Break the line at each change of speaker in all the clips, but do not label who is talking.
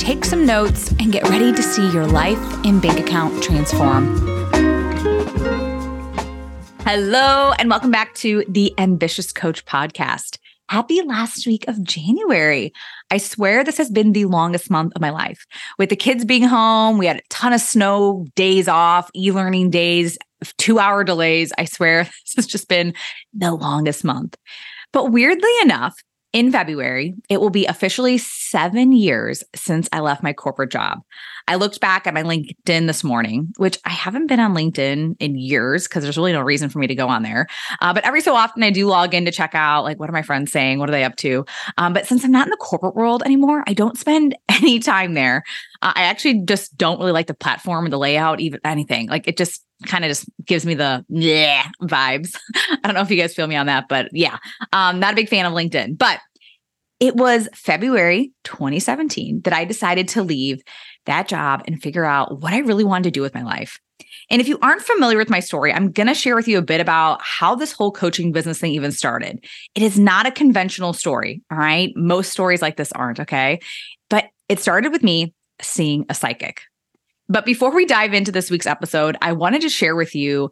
take some notes, and get ready to see your life and bank account transform. Hello, and welcome back to the Ambitious Coach Podcast. Happy last week of January. I swear this has been the longest month of my life. With the kids being home, we had a ton of snow days off, e learning days, two hour delays. I swear this has just been the longest month. But weirdly enough, in February, it will be officially seven years since I left my corporate job. I looked back at my LinkedIn this morning, which I haven't been on LinkedIn in years because there's really no reason for me to go on there. Uh, but every so often, I do log in to check out like what are my friends saying, what are they up to. Um, but since I'm not in the corporate world anymore, I don't spend any time there. Uh, I actually just don't really like the platform or the layout, even anything. Like it just kind of just gives me the yeah vibes. I don't know if you guys feel me on that, but yeah, um, not a big fan of LinkedIn. But it was February 2017 that I decided to leave that job and figure out what I really wanted to do with my life. And if you aren't familiar with my story, I'm going to share with you a bit about how this whole coaching business thing even started. It is not a conventional story. All right. Most stories like this aren't. Okay. But it started with me seeing a psychic. But before we dive into this week's episode, I wanted to share with you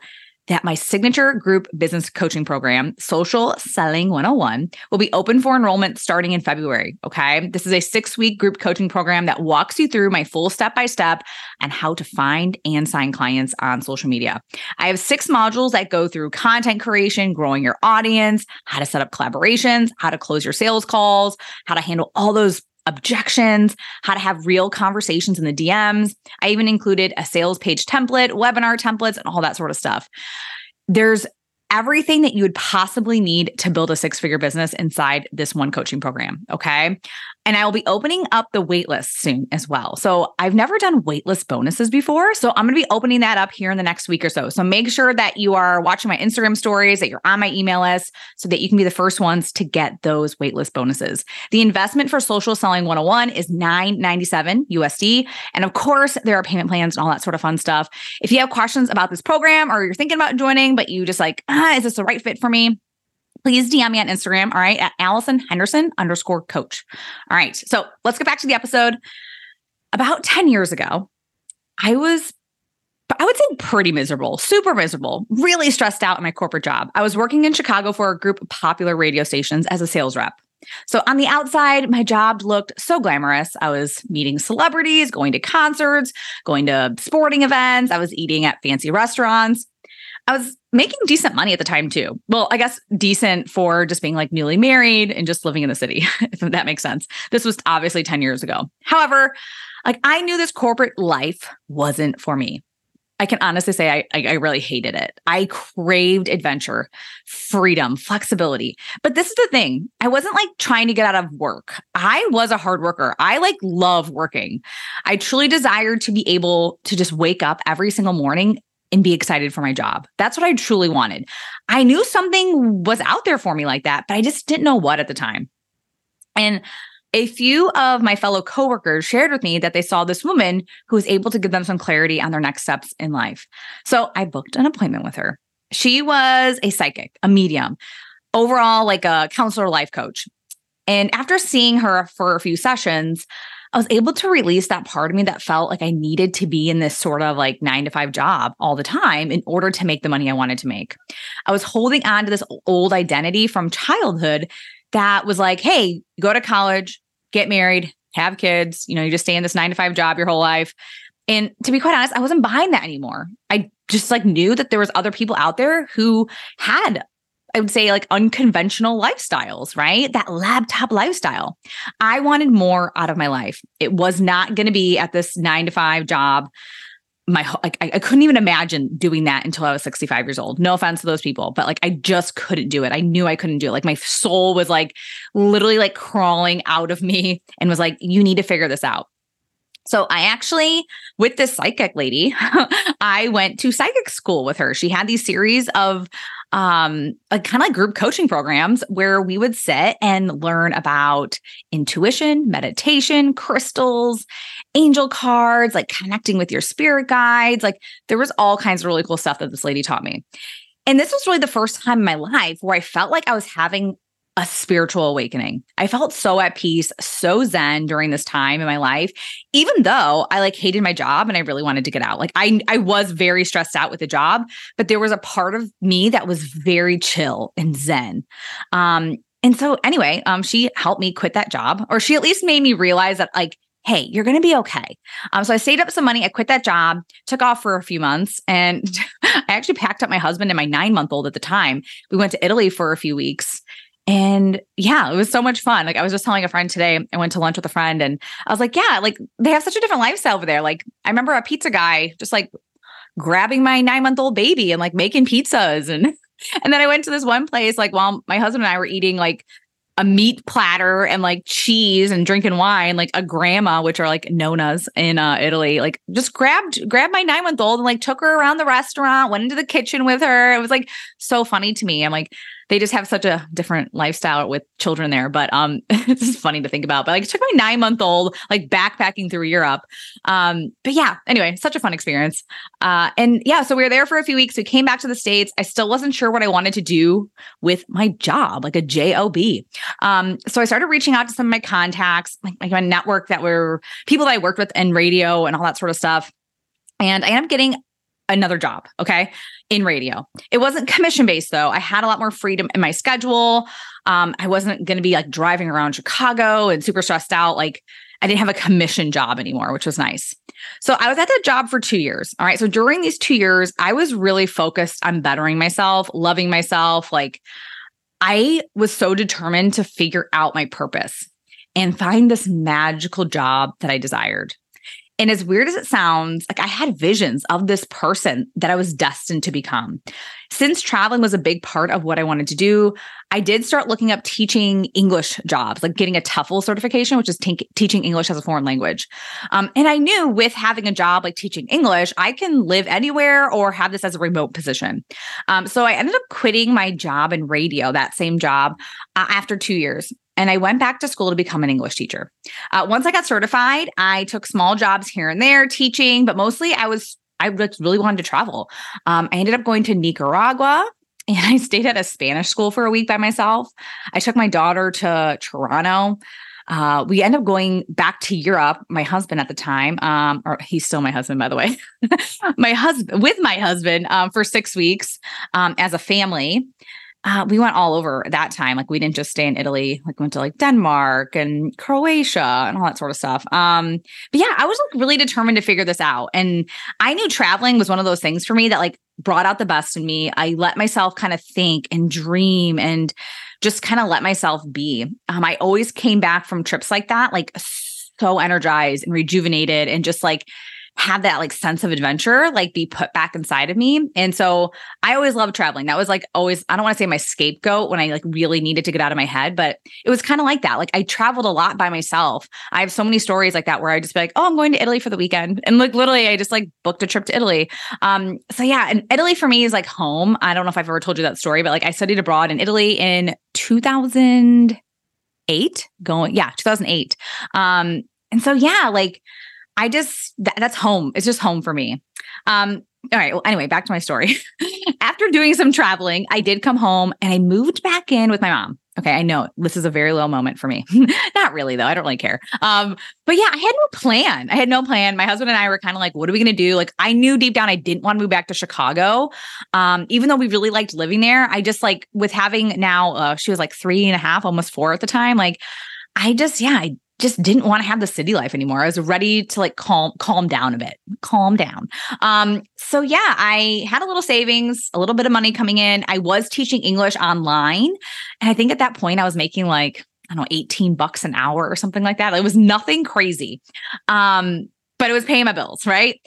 that my signature group business coaching program, Social Selling 101, will be open for enrollment starting in February. Okay. This is a six week group coaching program that walks you through my full step by step on how to find and sign clients on social media. I have six modules that go through content creation, growing your audience, how to set up collaborations, how to close your sales calls, how to handle all those objections, how to have real conversations in the DMs. I even included a sales page template, webinar templates, and all that sort of stuff. There's everything that you would possibly need to build a six figure business inside this one coaching program. Okay. And I will be opening up the waitlist soon as well. So I've never done waitlist bonuses before. So I'm going to be opening that up here in the next week or so. So make sure that you are watching my Instagram stories, that you're on my email list so that you can be the first ones to get those waitlist bonuses. The investment for social selling 101 is 997 USD. And of course, there are payment plans and all that sort of fun stuff. If you have questions about this program or you're thinking about joining, but you just like, ah, is this the right fit for me? please DM me on Instagram, all right, at Allison Henderson underscore coach. All right. So let's get back to the episode. About 10 years ago, I was, I would say pretty miserable, super miserable, really stressed out in my corporate job. I was working in Chicago for a group of popular radio stations as a sales rep. So on the outside, my job looked so glamorous. I was meeting celebrities, going to concerts, going to sporting events. I was eating at fancy restaurants. I was making decent money at the time too. Well, I guess decent for just being like newly married and just living in the city, if that makes sense. This was obviously 10 years ago. However, like I knew this corporate life wasn't for me. I can honestly say I, I, I really hated it. I craved adventure, freedom, flexibility. But this is the thing. I wasn't like trying to get out of work. I was a hard worker. I like love working. I truly desired to be able to just wake up every single morning and be excited for my job. That's what I truly wanted. I knew something was out there for me like that, but I just didn't know what at the time. And a few of my fellow coworkers shared with me that they saw this woman who was able to give them some clarity on their next steps in life. So I booked an appointment with her. She was a psychic, a medium, overall, like a counselor life coach. And after seeing her for a few sessions, I was able to release that part of me that felt like I needed to be in this sort of like nine to five job all the time in order to make the money I wanted to make. I was holding on to this old identity from childhood that was like, hey, go to college, get married, have kids, you know, you just stay in this nine to five job your whole life. And to be quite honest, I wasn't buying that anymore. I just like knew that there was other people out there who had I would say like unconventional lifestyles, right? That laptop lifestyle. I wanted more out of my life. It was not going to be at this nine to five job. My like I, I couldn't even imagine doing that until I was 65 years old. No offense to those people, but like I just couldn't do it. I knew I couldn't do it. Like my soul was like literally like crawling out of me and was like, you need to figure this out. So I actually, with this psychic lady, I went to psychic school with her. She had these series of um like kind of like group coaching programs where we would sit and learn about intuition, meditation, crystals, angel cards, like connecting with your spirit guides. Like there was all kinds of really cool stuff that this lady taught me. And this was really the first time in my life where I felt like I was having a spiritual awakening. I felt so at peace, so zen during this time in my life, even though I like hated my job and I really wanted to get out. Like I I was very stressed out with the job, but there was a part of me that was very chill and zen. Um and so anyway, um she helped me quit that job or she at least made me realize that like hey, you're going to be okay. Um, so I saved up some money. I quit that job, took off for a few months, and I actually packed up my husband and my nine month old at the time. We went to Italy for a few weeks and yeah, it was so much fun. Like I was just telling a friend today, I went to lunch with a friend and I was like, yeah, like they have such a different lifestyle over there. Like I remember a pizza guy just like grabbing my nine month old baby and like making pizzas. And and then I went to this one place, like while my husband and I were eating like a meat platter and like cheese and drinking wine, like a grandma, which are like nonas in uh, Italy, like just grabbed grabbed my nine month old and like took her around the restaurant, went into the kitchen with her. It was like so funny to me. I'm like, they just have such a different lifestyle with children there. But um, it's just funny to think about. But like, it took my nine month old like backpacking through Europe. Um, but yeah, anyway, such a fun experience. Uh, and yeah, so we were there for a few weeks. We came back to the states. I still wasn't sure what I wanted to do with my job, like a job. Um, so I started reaching out to some of my contacts, like, like my network that were people that I worked with in radio and all that sort of stuff. And I ended up getting another job. Okay. In radio. It wasn't commission based though. I had a lot more freedom in my schedule. Um, I wasn't going to be like driving around Chicago and super stressed out. Like I didn't have a commission job anymore, which was nice. So I was at that job for two years. All right. So during these two years, I was really focused on bettering myself, loving myself. Like I was so determined to figure out my purpose and find this magical job that I desired. And as weird as it sounds, like I had visions of this person that I was destined to become. Since traveling was a big part of what I wanted to do, I did start looking up teaching English jobs, like getting a TEFL certification, which is t- teaching English as a foreign language. Um, and I knew with having a job like teaching English, I can live anywhere or have this as a remote position. Um, so I ended up quitting my job in radio, that same job, uh, after two years and I went back to school to become an English teacher. Uh, once I got certified, I took small jobs here and there teaching, but mostly I was I really wanted to travel. Um, I ended up going to Nicaragua and I stayed at a Spanish school for a week by myself. I took my daughter to Toronto. Uh, we ended up going back to Europe. My husband at the time, um, or he's still my husband, by the way, my husband with my husband um, for six weeks um, as a family uh, we went all over that time. Like we didn't just stay in Italy, like went to like Denmark and Croatia and all that sort of stuff. Um, but yeah, I was like really determined to figure this out. And I knew traveling was one of those things for me that like brought out the best in me. I let myself kind of think and dream and just kind of let myself be. Um, I always came back from trips like that, like so energized and rejuvenated and just like have that like sense of adventure like be put back inside of me. And so I always loved traveling. That was like always, I don't want to say my scapegoat when I like really needed to get out of my head, but it was kind of like that. Like I traveled a lot by myself. I have so many stories like that where I just be like, oh, I'm going to Italy for the weekend. And like literally I just like booked a trip to Italy. Um, so yeah, and Italy for me is like home. I don't know if I've ever told you that story, but like I studied abroad in Italy in 2008 going, yeah, 2008. Um, and so yeah, like I just that, that's home. It's just home for me. Um, all right. Well, anyway, back to my story. After doing some traveling, I did come home and I moved back in with my mom. Okay, I know this is a very low moment for me. Not really though. I don't really care. Um, but yeah, I had no plan. I had no plan. My husband and I were kind of like, what are we gonna do? Like, I knew deep down I didn't want to move back to Chicago. Um, even though we really liked living there. I just like with having now, uh, she was like three and a half, almost four at the time. Like, I just, yeah, I just didn't want to have the city life anymore. I was ready to like calm calm down a bit. Calm down. Um so yeah, I had a little savings, a little bit of money coming in. I was teaching English online, and I think at that point I was making like I don't know 18 bucks an hour or something like that. It was nothing crazy. Um but it was paying my bills, right?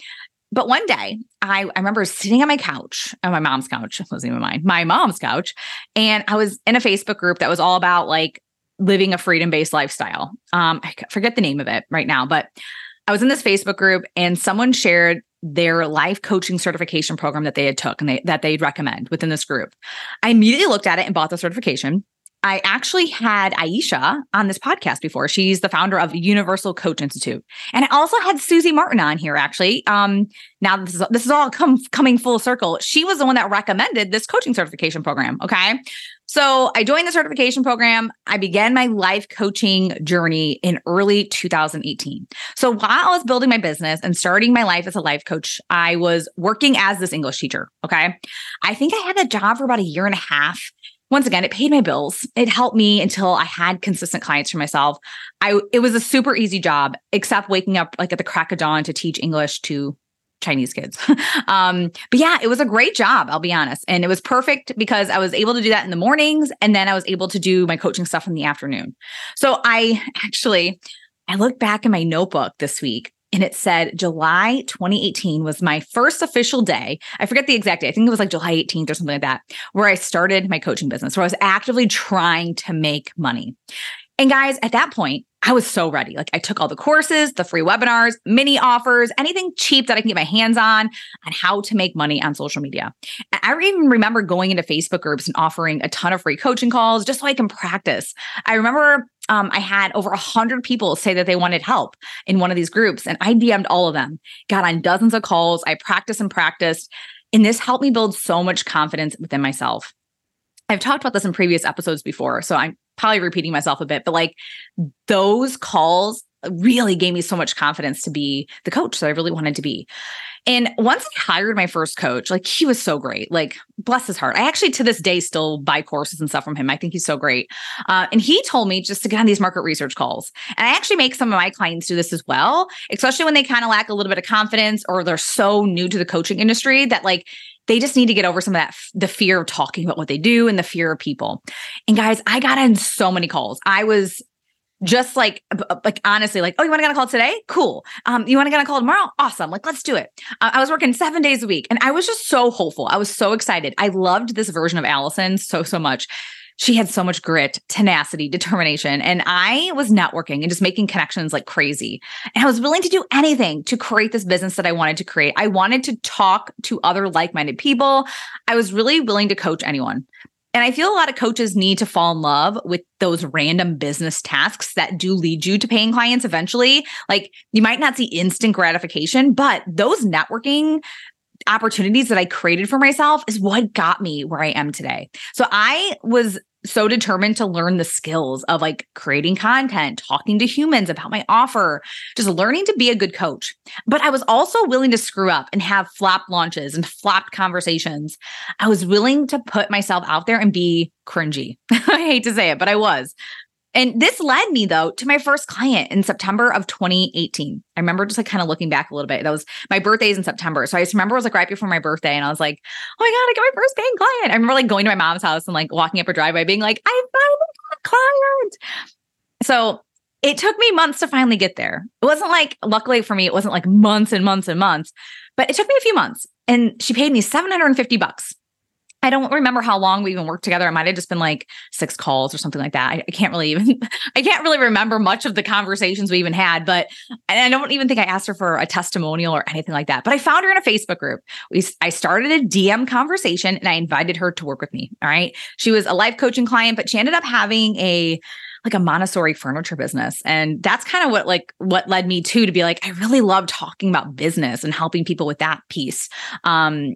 But one day, I, I remember sitting on my couch, on my mom's couch, wasn't even mine, my mom's couch. And I was in a Facebook group that was all about like living a freedom based lifestyle. Um, I forget the name of it right now, but I was in this Facebook group and someone shared their life coaching certification program that they had took and they, that they'd recommend within this group. I immediately looked at it and bought the certification. I actually had Aisha on this podcast before. She's the founder of Universal Coach Institute. And I also had Susie Martin on here actually. Um, now this is this is all come coming full circle. She was the one that recommended this coaching certification program. Okay. So I joined the certification program. I began my life coaching journey in early 2018. So while I was building my business and starting my life as a life coach, I was working as this English teacher. Okay. I think I had a job for about a year and a half once again, it paid my bills. It helped me until I had consistent clients for myself. I it was a super easy job, except waking up like at the crack of dawn to teach English to Chinese kids. um, but yeah, it was a great job, I'll be honest. And it was perfect because I was able to do that in the mornings and then I was able to do my coaching stuff in the afternoon. So I actually I looked back in my notebook this week and it said July 2018 was my first official day. I forget the exact day. I think it was like July 18th or something like that, where I started my coaching business, where I was actively trying to make money. And guys, at that point, I was so ready. Like I took all the courses, the free webinars, mini offers, anything cheap that I can get my hands on on how to make money on social media. I even remember going into Facebook groups and offering a ton of free coaching calls just so I can practice. I remember um, I had over a hundred people say that they wanted help in one of these groups, and I DM'd all of them. Got on dozens of calls. I practiced and practiced, and this helped me build so much confidence within myself. I've talked about this in previous episodes before, so I'm probably repeating myself a bit, but like those calls really gave me so much confidence to be the coach that I really wanted to be. And once I hired my first coach, like he was so great. Like, bless his heart. I actually to this day still buy courses and stuff from him. I think he's so great. Uh, and he told me just to get on these market research calls. And I actually make some of my clients do this as well, especially when they kind of lack a little bit of confidence or they're so new to the coaching industry that like they just need to get over some of that the fear of talking about what they do and the fear of people. And guys, I got in so many calls. I was just like like honestly like oh you want to get a call today? Cool. Um you want to get a call tomorrow? Awesome. Like let's do it. Uh, i was working seven days a week and i was just so hopeful. I was so excited. I loved this version of allison so so much she had so much grit tenacity determination and i was networking and just making connections like crazy. And i was willing to do anything to create this business that i wanted to create. I wanted to talk to other like-minded people. I was really willing to coach anyone. And I feel a lot of coaches need to fall in love with those random business tasks that do lead you to paying clients eventually. Like you might not see instant gratification, but those networking opportunities that I created for myself is what got me where I am today. So I was so determined to learn the skills of like creating content, talking to humans about my offer, just learning to be a good coach. But I was also willing to screw up and have flop launches and flopped conversations. I was willing to put myself out there and be cringy. I hate to say it, but I was. And this led me though to my first client in September of 2018. I remember just like kind of looking back a little bit. That was my birthday's in September. So I just remember it was like right before my birthday and I was like, oh my God, I got my first paying client. I remember like going to my mom's house and like walking up a driveway being like, I finally got a client. So it took me months to finally get there. It wasn't like, luckily for me, it wasn't like months and months and months, but it took me a few months. And she paid me 750 bucks I don't remember how long we even worked together. It might have just been like six calls or something like that. I, I, can't really even, I can't really remember much of the conversations we even had, but I don't even think I asked her for a testimonial or anything like that. But I found her in a Facebook group. We, I started a DM conversation and I invited her to work with me. All right. She was a life coaching client, but she ended up having a, like a Montessori furniture business. And that's kind of what like what led me to to be like, I really love talking about business and helping people with that piece. Um,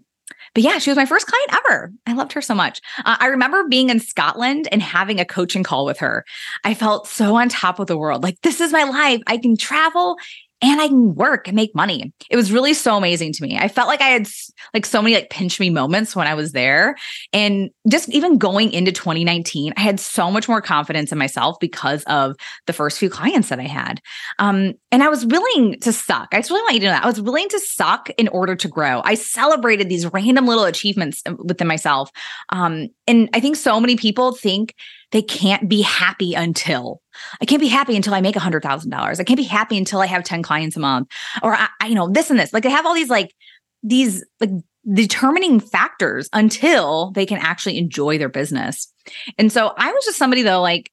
but yeah, she was my first client ever. I loved her so much. Uh, I remember being in Scotland and having a coaching call with her. I felt so on top of the world. Like, this is my life. I can travel and I can work and make money. It was really so amazing to me. I felt like I had like so many like pinch me moments when I was there. And just even going into 2019, I had so much more confidence in myself because of the first few clients that I had. Um, and I was willing to suck. I just really want you to know that. I was willing to suck in order to grow. I celebrated these random little achievements uh, within myself. Um, and I think so many people think they can't be happy until I can't be happy until I make a hundred thousand dollars. I can't be happy until I have 10 clients a month or I, I, you know, this and this. Like they have all these like these like determining factors until they can actually enjoy their business. And so I was just somebody though, like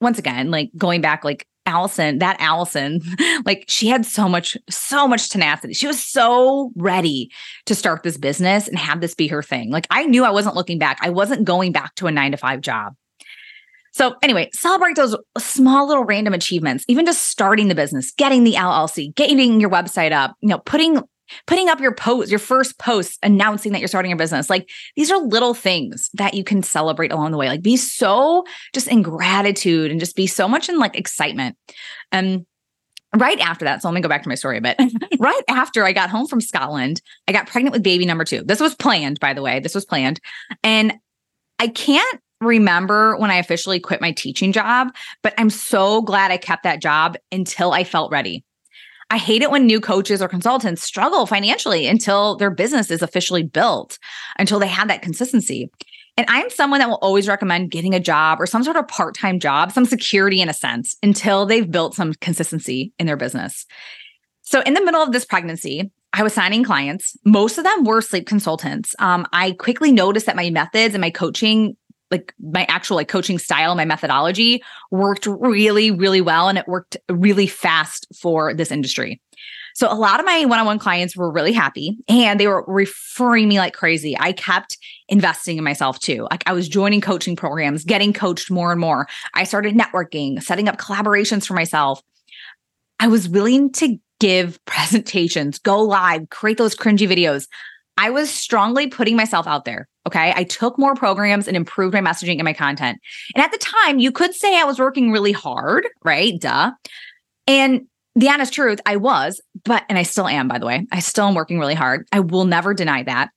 once again, like going back like Allison, that Allison, like she had so much, so much tenacity. She was so ready to start this business and have this be her thing. Like I knew I wasn't looking back. I wasn't going back to a nine to five job. So, anyway, celebrate those small little random achievements, even just starting the business, getting the LLC, getting your website up, you know, putting putting up your post, your first post announcing that you're starting a business. Like these are little things that you can celebrate along the way. Like be so just in gratitude and just be so much in like excitement. And right after that, so let me go back to my story a bit. right after I got home from Scotland, I got pregnant with baby number two. This was planned, by the way. This was planned. And I can't remember when I officially quit my teaching job, but I'm so glad I kept that job until I felt ready. I hate it when new coaches or consultants struggle financially until their business is officially built, until they have that consistency. And I'm someone that will always recommend getting a job or some sort of part time job, some security in a sense, until they've built some consistency in their business. So, in the middle of this pregnancy, I was signing clients. Most of them were sleep consultants. Um, I quickly noticed that my methods and my coaching like my actual like coaching style, my methodology worked really, really well. And it worked really fast for this industry. So a lot of my one-on-one clients were really happy and they were referring me like crazy. I kept investing in myself too. Like I was joining coaching programs, getting coached more and more. I started networking, setting up collaborations for myself. I was willing to give presentations, go live, create those cringy videos. I was strongly putting myself out there. Okay. I took more programs and improved my messaging and my content. And at the time, you could say I was working really hard, right? Duh. And the honest truth, I was, but, and I still am, by the way. I still am working really hard. I will never deny that.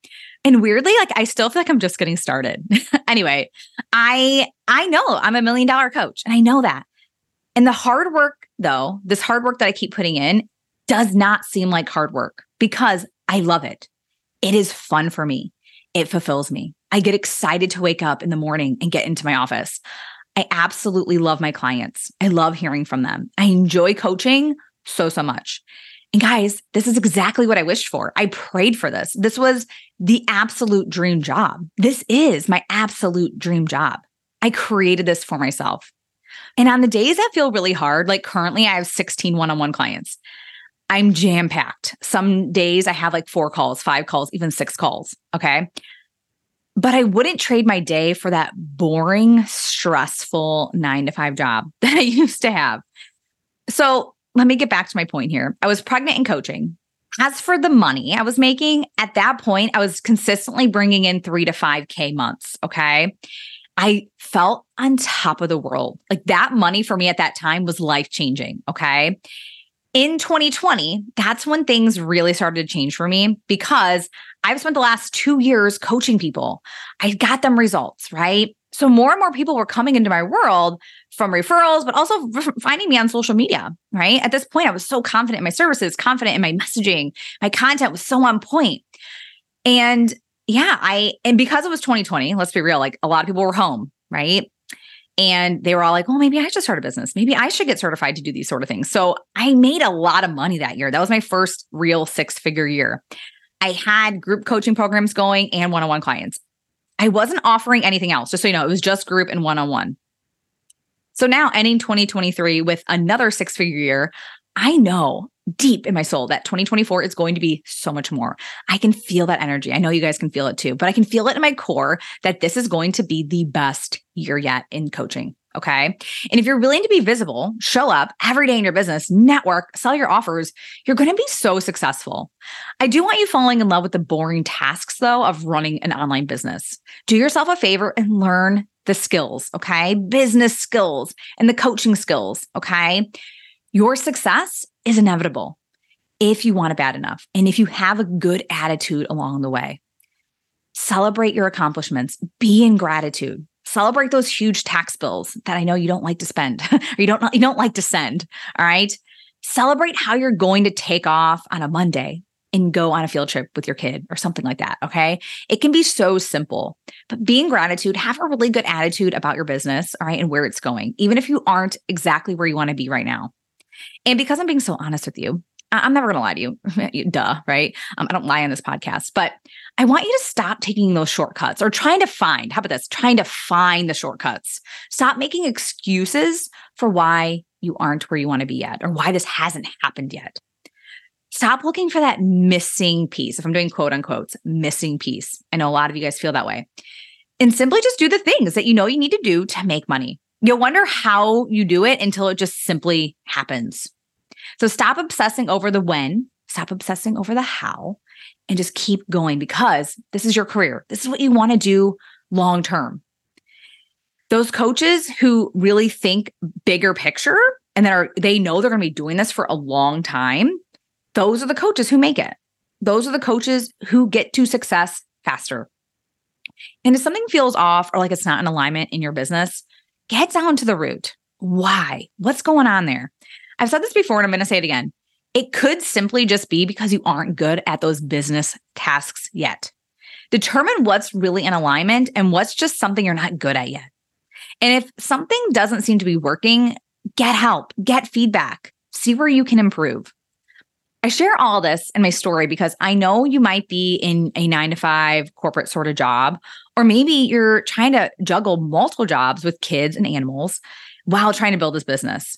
And weirdly, like I still feel like I'm just getting started. anyway, I I know I'm a million dollar coach and I know that. And the hard work though, this hard work that I keep putting in does not seem like hard work because I love it. It is fun for me it fulfills me. I get excited to wake up in the morning and get into my office. I absolutely love my clients. I love hearing from them. I enjoy coaching so, so much. And guys, this is exactly what I wished for. I prayed for this. This was the absolute dream job. This is my absolute dream job. I created this for myself. And on the days that feel really hard, like currently I have 16 one on one clients. I'm jam packed. Some days I have like four calls, five calls, even six calls. Okay. But I wouldn't trade my day for that boring, stressful nine to five job that I used to have. So let me get back to my point here. I was pregnant and coaching. As for the money I was making at that point, I was consistently bringing in three to 5K months. Okay. I felt on top of the world. Like that money for me at that time was life changing. Okay in 2020, that's when things really started to change for me because I've spent the last two years coaching people. I got them results, right? So more and more people were coming into my world from referrals, but also finding me on social media, right? At this point, I was so confident in my services, confident in my messaging. My content was so on point. And yeah, I, and because it was 2020, let's be real, like a lot of people were home, right? And they were all like, well, maybe I should start a business. Maybe I should get certified to do these sort of things. So I made a lot of money that year. That was my first real six figure year. I had group coaching programs going and one on one clients. I wasn't offering anything else, just so you know, it was just group and one on one. So now ending 2023 with another six figure year, I know deep in my soul that 2024 is going to be so much more. I can feel that energy. I know you guys can feel it too, but I can feel it in my core that this is going to be the best year yet in coaching. Okay. And if you're willing to be visible, show up every day in your business, network, sell your offers, you're going to be so successful. I do want you falling in love with the boring tasks, though, of running an online business. Do yourself a favor and learn the skills, okay? Business skills and the coaching skills, okay? Your success is inevitable if you want it bad enough and if you have a good attitude along the way. Celebrate your accomplishments, be in gratitude. Celebrate those huge tax bills that I know you don't like to spend or you don't you don't like to send, all right? Celebrate how you're going to take off on a Monday and go on a field trip with your kid or something like that. Okay. It can be so simple, but being gratitude, have a really good attitude about your business, all right, and where it's going, even if you aren't exactly where you want to be right now. And because I'm being so honest with you, I'm never going to lie to you. Duh, right? Um, I don't lie on this podcast, but I want you to stop taking those shortcuts or trying to find, how about this? Trying to find the shortcuts. Stop making excuses for why you aren't where you want to be yet or why this hasn't happened yet. Stop looking for that missing piece. If I'm doing quote unquote missing piece, I know a lot of you guys feel that way. And simply just do the things that you know you need to do to make money. You'll wonder how you do it until it just simply happens. So stop obsessing over the when, stop obsessing over the how, and just keep going because this is your career. This is what you want to do long term. Those coaches who really think bigger picture and that are they know they're going to be doing this for a long time, those are the coaches who make it. Those are the coaches who get to success faster. And if something feels off or like it's not in alignment in your business, get down to the root. Why? What's going on there? I've said this before and I'm going to say it again. It could simply just be because you aren't good at those business tasks yet. Determine what's really in alignment and what's just something you're not good at yet. And if something doesn't seem to be working, get help, get feedback, see where you can improve. I share all this in my story because I know you might be in a nine to five corporate sort of job, or maybe you're trying to juggle multiple jobs with kids and animals while trying to build this business.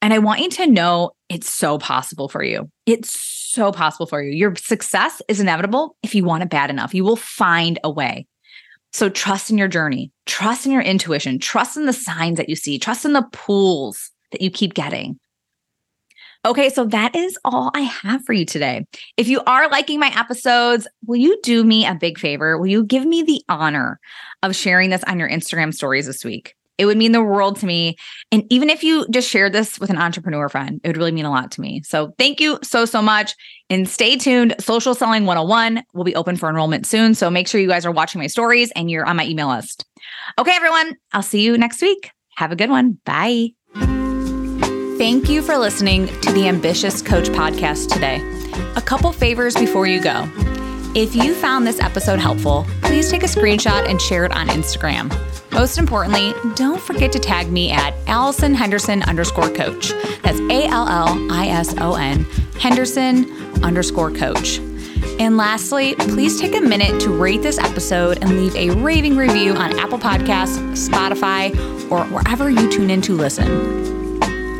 And I want you to know it's so possible for you. It's so possible for you. Your success is inevitable if you want it bad enough. You will find a way. So trust in your journey, trust in your intuition, trust in the signs that you see, trust in the pools that you keep getting. Okay, so that is all I have for you today. If you are liking my episodes, will you do me a big favor? Will you give me the honor of sharing this on your Instagram stories this week? It would mean the world to me. And even if you just shared this with an entrepreneur friend, it would really mean a lot to me. So thank you so, so much. And stay tuned. Social Selling 101 will be open for enrollment soon. So make sure you guys are watching my stories and you're on my email list. Okay, everyone. I'll see you next week. Have a good one. Bye. Thank you for listening to the Ambitious Coach podcast today. A couple favors before you go. If you found this episode helpful, please take a screenshot and share it on Instagram. Most importantly, don't forget to tag me at Allison Henderson underscore coach. That's A L L I S O N Henderson underscore coach. And lastly, please take a minute to rate this episode and leave a raving review on Apple Podcasts, Spotify, or wherever you tune in to listen.